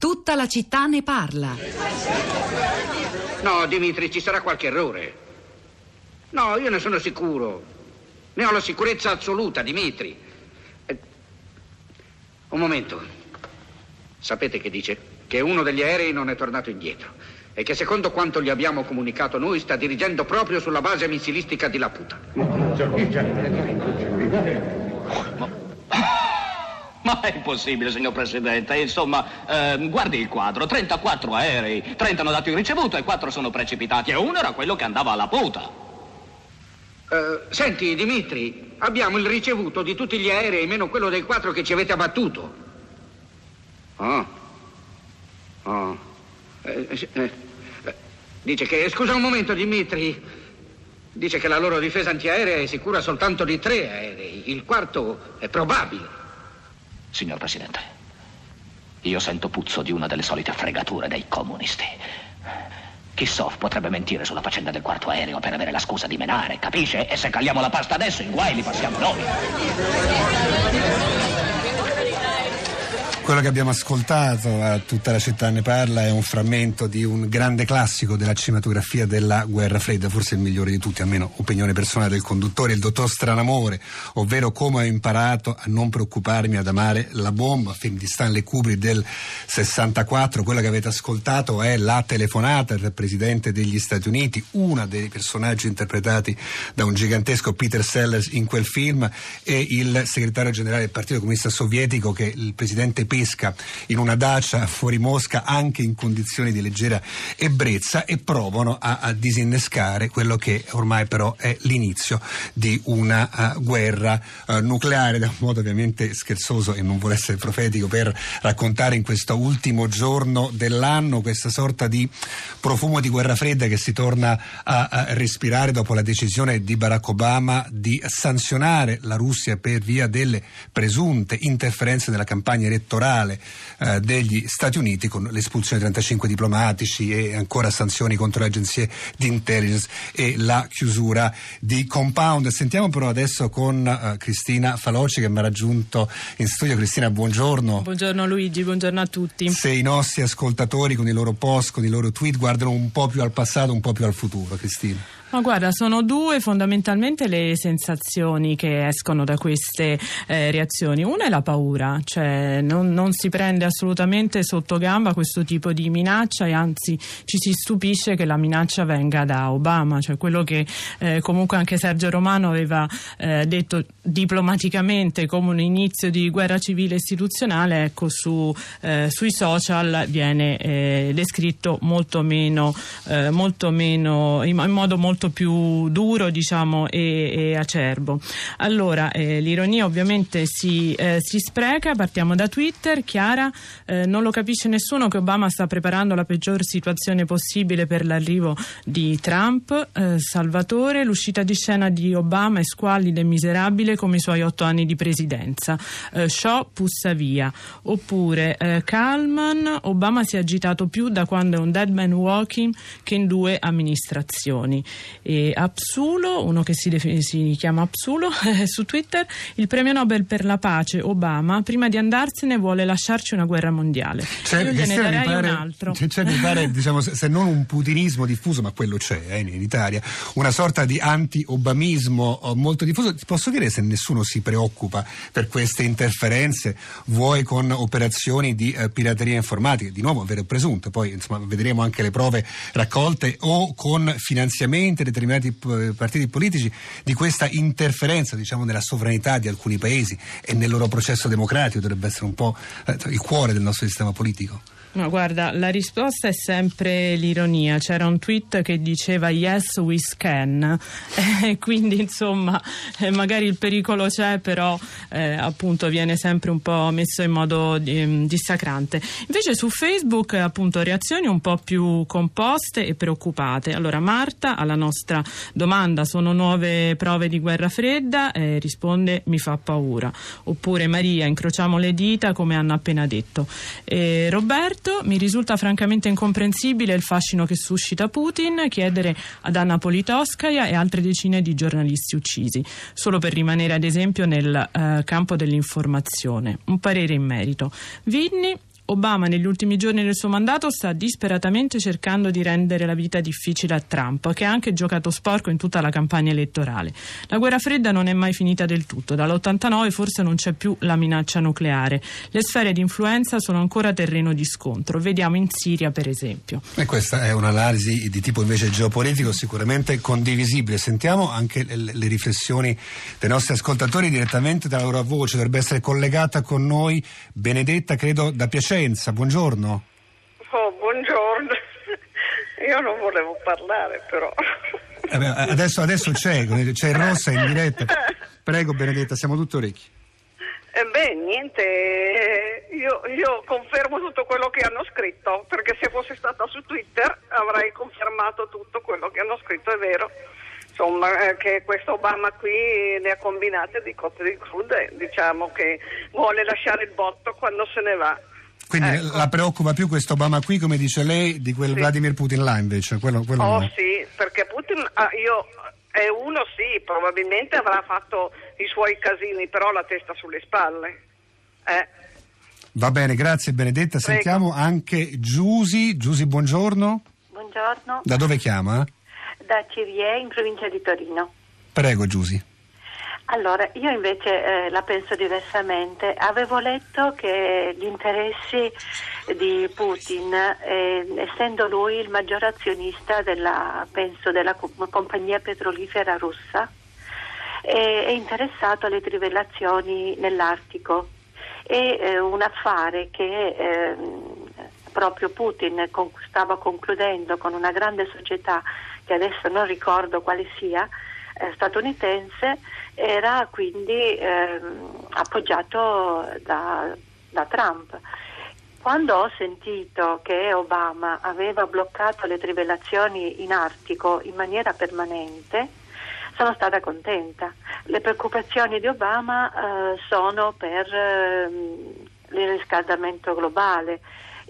Tutta la città ne parla. No, Dimitri, ci sarà qualche errore. No, io ne sono sicuro. Ne ho la sicurezza assoluta, Dimitri. Eh, un momento. Sapete che dice? Che uno degli aerei non è tornato indietro e che secondo quanto gli abbiamo comunicato noi sta dirigendo proprio sulla base missilistica di Laputa. Ma è impossibile, signor Presidente. Insomma, eh, guardi il quadro. 34 aerei, 30 hanno dato il ricevuto e 4 sono precipitati. E uno era quello che andava alla puta. Eh, senti, Dimitri, abbiamo il ricevuto di tutti gli aerei, meno quello dei quattro che ci avete abbattuto. Oh. Oh. Eh, eh, eh, dice che... Scusa un momento, Dimitri. Dice che la loro difesa antiaerea è sicura soltanto di tre aerei. Il quarto è probabile. Signor Presidente, io sento puzzo di una delle solite fregature dei comunisti. Kissov potrebbe mentire sulla faccenda del quarto aereo per avere la scusa di menare, capisce? E se calliamo la pasta adesso, i guai li passiamo noi. Quello che abbiamo ascoltato a tutta la città ne parla è un frammento di un grande classico della cinematografia della guerra fredda, forse il migliore di tutti, almeno opinione personale del conduttore, il dottor Stranamore, ovvero come ho imparato a non preoccuparmi ad amare la bomba, film di Stanley Kubrick del 64. Quello che avete ascoltato è la telefonata del presidente degli Stati Uniti, una dei personaggi interpretati da un gigantesco Peter Sellers in quel film e il segretario generale del Partito Comunista Sovietico che il presidente pesca in una dacia fuori Mosca anche in condizioni di leggera ebbrezza e provano a, a disinnescare quello che ormai però è l'inizio di una uh, guerra uh, nucleare da un modo ovviamente scherzoso e non vuole essere profetico per raccontare in questo ultimo giorno dell'anno questa sorta di profumo di guerra fredda che si torna a, a respirare dopo la decisione di Barack Obama di sanzionare la Russia per via delle presunte interferenze nella campagna elettorale elettorale eh, degli Stati Uniti con l'espulsione di 35 diplomatici e ancora sanzioni contro le agenzie di intelligence e la chiusura di Compound. Sentiamo però adesso con eh, Cristina Faloci che mi ha raggiunto in studio. Cristina, buongiorno. Buongiorno Luigi, buongiorno a tutti. Se i nostri ascoltatori con i loro post, con i loro tweet guardano un po' più al passato, un po' più al futuro, Cristina. Ma guarda, sono due fondamentalmente le sensazioni che escono da queste eh, reazioni. Una è la paura, cioè non, non, si prende assolutamente sotto gamba questo tipo di minaccia e anzi ci si stupisce che la minaccia venga da Obama, cioè quello che eh, comunque anche Sergio Romano aveva eh, detto diplomaticamente come un inizio di guerra civile istituzionale, ecco su, eh, sui social viene eh, descritto molto meno, eh, molto meno in, in modo molto molto più duro diciamo, e, e acerbo. Allora, eh, l'ironia ovviamente si, eh, si, spreca, partiamo da Twitter, Chiara, eh, non lo capisce nessuno che Obama sta preparando la peggior situazione possibile per l'arrivo di Trump, eh, Salvatore, l'uscita di scena di Obama è squallida e miserabile come i suoi otto anni di presidenza, eh, Shaw pussa via, oppure eh, Kalman, Obama si è agitato più da quando è un dead man walking che in due amministrazioni e Apsulo, uno che si, defin- si chiama Apsulo su Twitter, il premio Nobel per la pace Obama prima di andarsene vuole lasciarci una guerra mondiale. Cioè, Io gliene darei pare, un altro. Cioè, mi pare, diciamo, se non un putinismo diffuso, ma quello c'è eh, in Italia, una sorta di anti-obamismo oh, molto diffuso. Ti posso dire se nessuno si preoccupa per queste interferenze, vuoi con operazioni di eh, pirateria informatica, di nuovo vero e presunto, poi insomma, vedremo anche le prove raccolte, o con finanziamenti parte determinati partiti politici di questa interferenza diciamo, nella sovranità di alcuni paesi e nel loro processo democratico dovrebbe essere un po' eh, il cuore del nostro sistema politico. No, guarda, la risposta è sempre l'ironia. C'era un tweet che diceva yes, we can. Eh, quindi, insomma, eh, magari il pericolo c'è, però eh, appunto viene sempre un po' messo in modo di, dissacrante. Invece su Facebook, appunto, reazioni un po' più composte e preoccupate. Allora, Marta, alla nostra domanda, sono nuove prove di guerra fredda? Risponde, mi fa paura. Oppure Maria, incrociamo le dita, come hanno appena detto. Roberto, Roberto, mi risulta francamente incomprensibile il fascino che suscita Putin chiedere ad Anna Politkovskaya e altre decine di giornalisti uccisi, solo per rimanere ad esempio nel eh, campo dell'informazione. Un parere in merito. Vinni Obama negli ultimi giorni del suo mandato sta disperatamente cercando di rendere la vita difficile a Trump, che ha anche giocato sporco in tutta la campagna elettorale. La guerra fredda non è mai finita del tutto, dall'89 forse non c'è più la minaccia nucleare. Le sfere di influenza sono ancora terreno di scontro, vediamo in Siria per esempio. E questa è un'analisi di tipo invece geopolitico sicuramente condivisibile. Sentiamo anche le, le riflessioni dei nostri ascoltatori direttamente dalla loro voce, dovrebbe essere collegata con noi Benedetta, credo, da Piacenza. Buongiorno. Oh, buongiorno. Io non volevo parlare, però. Eh beh, adesso, adesso c'è, c'è Rossa in diretta. Prego, Benedetta, siamo tutti orecchi. Eh beh, niente, io, io, confermo tutto quello che hanno scritto, perché se fossi stata su Twitter avrei confermato tutto quello che hanno scritto, è vero. Insomma, eh, che questo Obama qui ne ha combinate di cotte di crude, diciamo che vuole lasciare il botto quando se ne va. Quindi ecco. la preoccupa più questo Obama qui, come dice lei, di quel sì. Vladimir Putin là invece? Quello, quello oh no. sì, perché Putin, ah, io, è uno sì, probabilmente avrà fatto i suoi casini, però la testa sulle spalle. Eh. Va bene, grazie Benedetta. Prego. Sentiamo anche Giusi. Giusi, buongiorno. Buongiorno. Da dove chiama? Da Cirie, in provincia di Torino. Prego Giusi. Allora, io invece eh, la penso diversamente. Avevo letto che gli interessi di Putin, eh, essendo lui il maggior azionista della, penso, della compagnia petrolifera russa, è, è interessato alle trivellazioni nell'Artico. È eh, un affare che ehm, proprio Putin stava concludendo con una grande società che adesso non ricordo quale sia, eh, statunitense, era quindi ehm, appoggiato da, da Trump. Quando ho sentito che Obama aveva bloccato le trivellazioni in Artico in maniera permanente, sono stata contenta. Le preoccupazioni di Obama eh, sono per eh, il riscaldamento globale,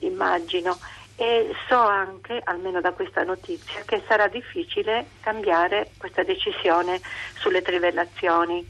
immagino, e so anche, almeno da questa notizia, che sarà difficile cambiare questa decisione sulle trivellazioni.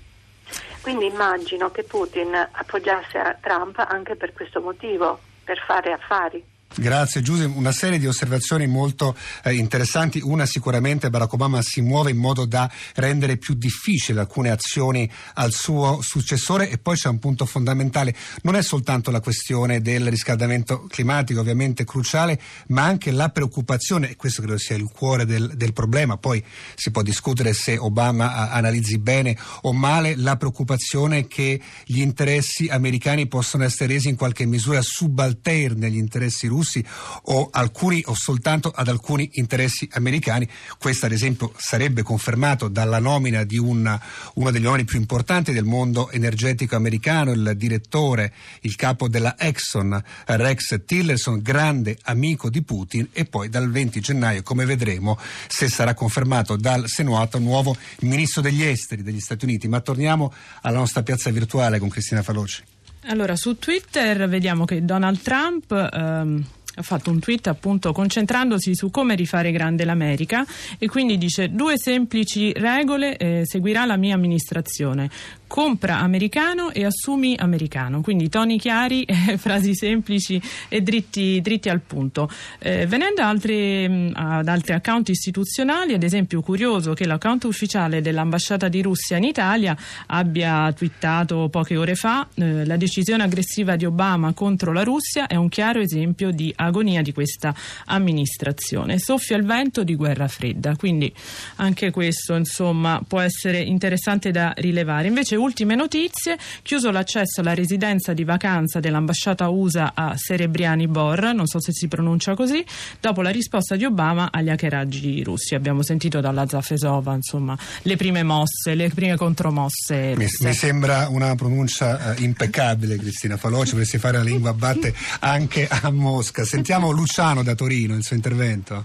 Quindi immagino che Putin appoggiasse a Trump anche per questo motivo, per fare affari. Grazie Giuseppe, una serie di osservazioni molto eh, interessanti. Una sicuramente Barack Obama si muove in modo da rendere più difficili alcune azioni al suo successore. E poi c'è un punto fondamentale, non è soltanto la questione del riscaldamento climatico, ovviamente cruciale, ma anche la preoccupazione, e questo credo sia il cuore del, del problema, poi si può discutere se Obama analizzi bene o male, la preoccupazione che gli interessi americani possono essere resi in qualche misura subalterni agli interessi russi russi o, alcuni, o soltanto ad alcuni interessi americani. Questo ad esempio sarebbe confermato dalla nomina di una, uno degli uomini più importanti del mondo energetico americano, il direttore, il capo della Exxon, Rex Tillerson, grande amico di Putin e poi dal 20 gennaio, come vedremo, se sarà confermato dal Senato, nuovo ministro degli esteri degli Stati Uniti. Ma torniamo alla nostra piazza virtuale con Cristina Faloci. Allora, su Twitter vediamo che Donald Trump ehm, ha fatto un tweet appunto concentrandosi su come rifare grande l'America e quindi dice due semplici regole eh, seguirà la mia amministrazione compra americano e assumi americano quindi toni chiari eh, frasi semplici e dritti, dritti al punto eh, venendo altri, mh, ad altri account istituzionali ad esempio curioso che l'account ufficiale dell'ambasciata di Russia in Italia abbia twittato poche ore fa eh, la decisione aggressiva di Obama contro la Russia è un chiaro esempio di agonia di questa amministrazione. Soffia il vento di guerra fredda, quindi anche questo insomma può essere interessante da rilevare. Invece ultime notizie, chiuso l'accesso alla residenza di vacanza dell'ambasciata USA a Serebriani Bor, non so se si pronuncia così, dopo la risposta di Obama agli hackeraggi russi. Abbiamo sentito dalla Zafesova insomma le prime mosse, le prime contromosse. Mi, mi sembra una pronuncia eh, impeccabile Cristina Faloci, vorresti fare la lingua batte anche a Mosca. Sentiamo Luciano da Torino, il suo intervento.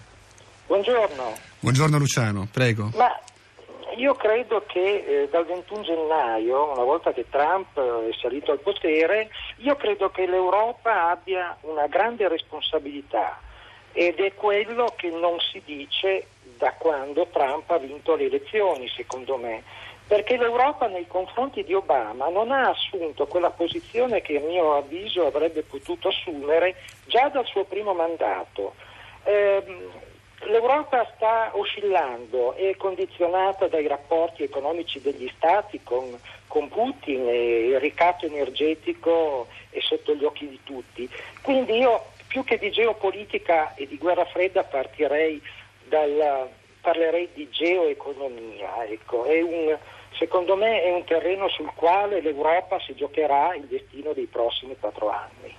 Buongiorno. Buongiorno Luciano, prego. Ma io credo che eh, dal 21 gennaio, una volta che Trump eh, è salito al potere, io credo che l'Europa abbia una grande responsabilità ed è quello che non si dice da quando Trump ha vinto le elezioni, secondo me. perché l'Europa nei confronti di Obama non ha assunto quella posizione che a mio avviso avrebbe potuto assumere già dal suo primo mandato. Eh, L'Europa sta oscillando, è condizionata dai rapporti economici degli Stati con, con Putin e il ricatto energetico è sotto gli occhi di tutti. Quindi io più che di geopolitica e di guerra fredda partirei dal, parlerei di geoeconomia. Ecco. Un, secondo me è un terreno sul quale l'Europa si giocherà il destino dei prossimi quattro anni.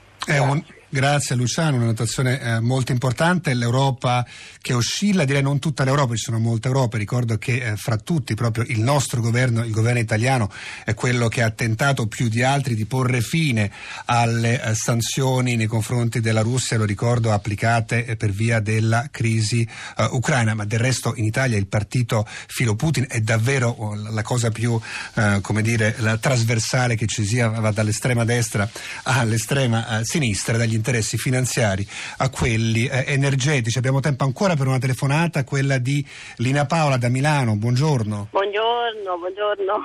Grazie Luciano, una notazione eh, molto importante. L'Europa che oscilla, direi non tutta l'Europa, ci sono molte Europe. Ricordo che eh, fra tutti proprio il nostro governo, il governo italiano, è quello che ha tentato più di altri di porre fine alle eh, sanzioni nei confronti della Russia, lo ricordo, applicate eh, per via della crisi eh, ucraina. Ma del resto in Italia il partito filo Putin è davvero oh, la cosa più, eh, come dire, trasversale che ci sia, va dall'estrema destra all'estrema sinistra, dagli interessi finanziari a quelli eh, energetici. Abbiamo tempo ancora per una telefonata, quella di Lina Paola da Milano. Buongiorno. Buongiorno, buongiorno.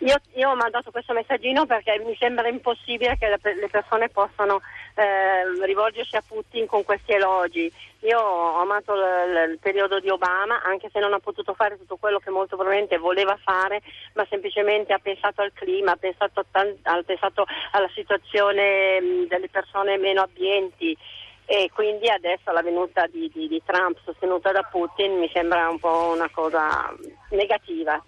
Io, io, ho mandato questo messaggino perché mi sembra impossibile che le persone possano eh, rivolgersi a Putin con questi elogi. Io ho amato l- il periodo di Obama, anche se non ha potuto fare tutto quello che molto probabilmente voleva fare, ma semplicemente ha pensato al clima, ha pensato, tan- ha pensato alla situazione mh, delle persone meno abbienti e quindi adesso la venuta di, di, di Trump sostenuta da Putin mi sembra un po' una cosa negativa.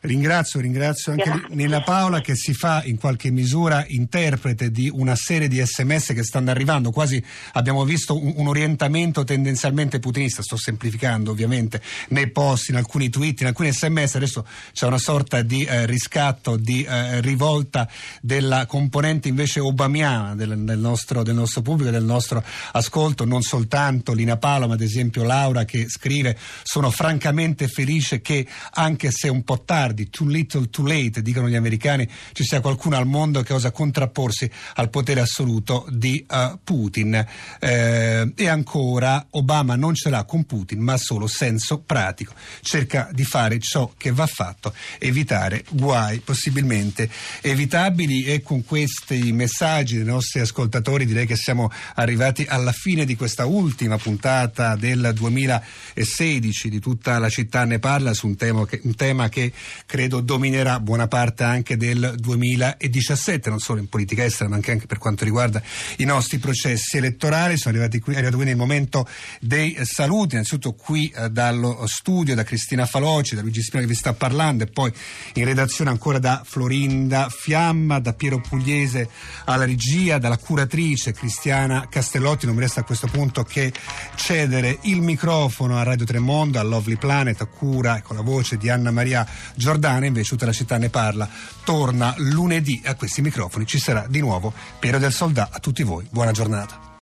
Ringrazio, ringrazio anche Nella Paola che si fa in qualche misura interprete di una serie di sms che stanno arrivando, quasi abbiamo visto un, un orientamento tendenzialmente putinista, sto semplificando ovviamente, nei post, in alcuni tweet, in alcuni sms, adesso c'è una sorta di eh, riscatto, di eh, rivolta della componente invece obamiana del, del, nostro, del, nostro, pubblico, del nostro ascolto, non soltanto Lina Paola ma ad esempio Laura che scrive sono francamente felice che anche se un po' tardi tardi, too little, too late, dicono gli americani, ci sia qualcuno al mondo che osa contrapporsi al potere assoluto di uh, Putin. Eh, e ancora, Obama non ce l'ha con Putin, ma solo senso pratico. Cerca di fare ciò che va fatto, evitare guai possibilmente evitabili e con questi messaggi dei nostri ascoltatori direi che siamo arrivati alla fine di questa ultima puntata del 2016 di tutta la città ne parla su un tema che, un tema che credo dominerà buona parte anche del 2017, non solo in politica estera ma anche, anche per quanto riguarda i nostri processi elettorali. Sono arrivati qui, è arrivato quindi il momento dei saluti, innanzitutto qui eh, dallo studio da Cristina Faloci, da Luigi Spina che vi sta parlando e poi in redazione ancora da Florinda Fiamma, da Piero Pugliese alla regia, dalla curatrice Cristiana Castellotti. Non mi resta a questo punto che cedere il microfono a Radio Tremondo, a Lovely Planet, a cura con la voce di Anna Maria Giordana, invece tutta la città ne parla, torna lunedì a questi microfoni. Ci sarà di nuovo Piero del Soldà. A tutti voi, buona giornata.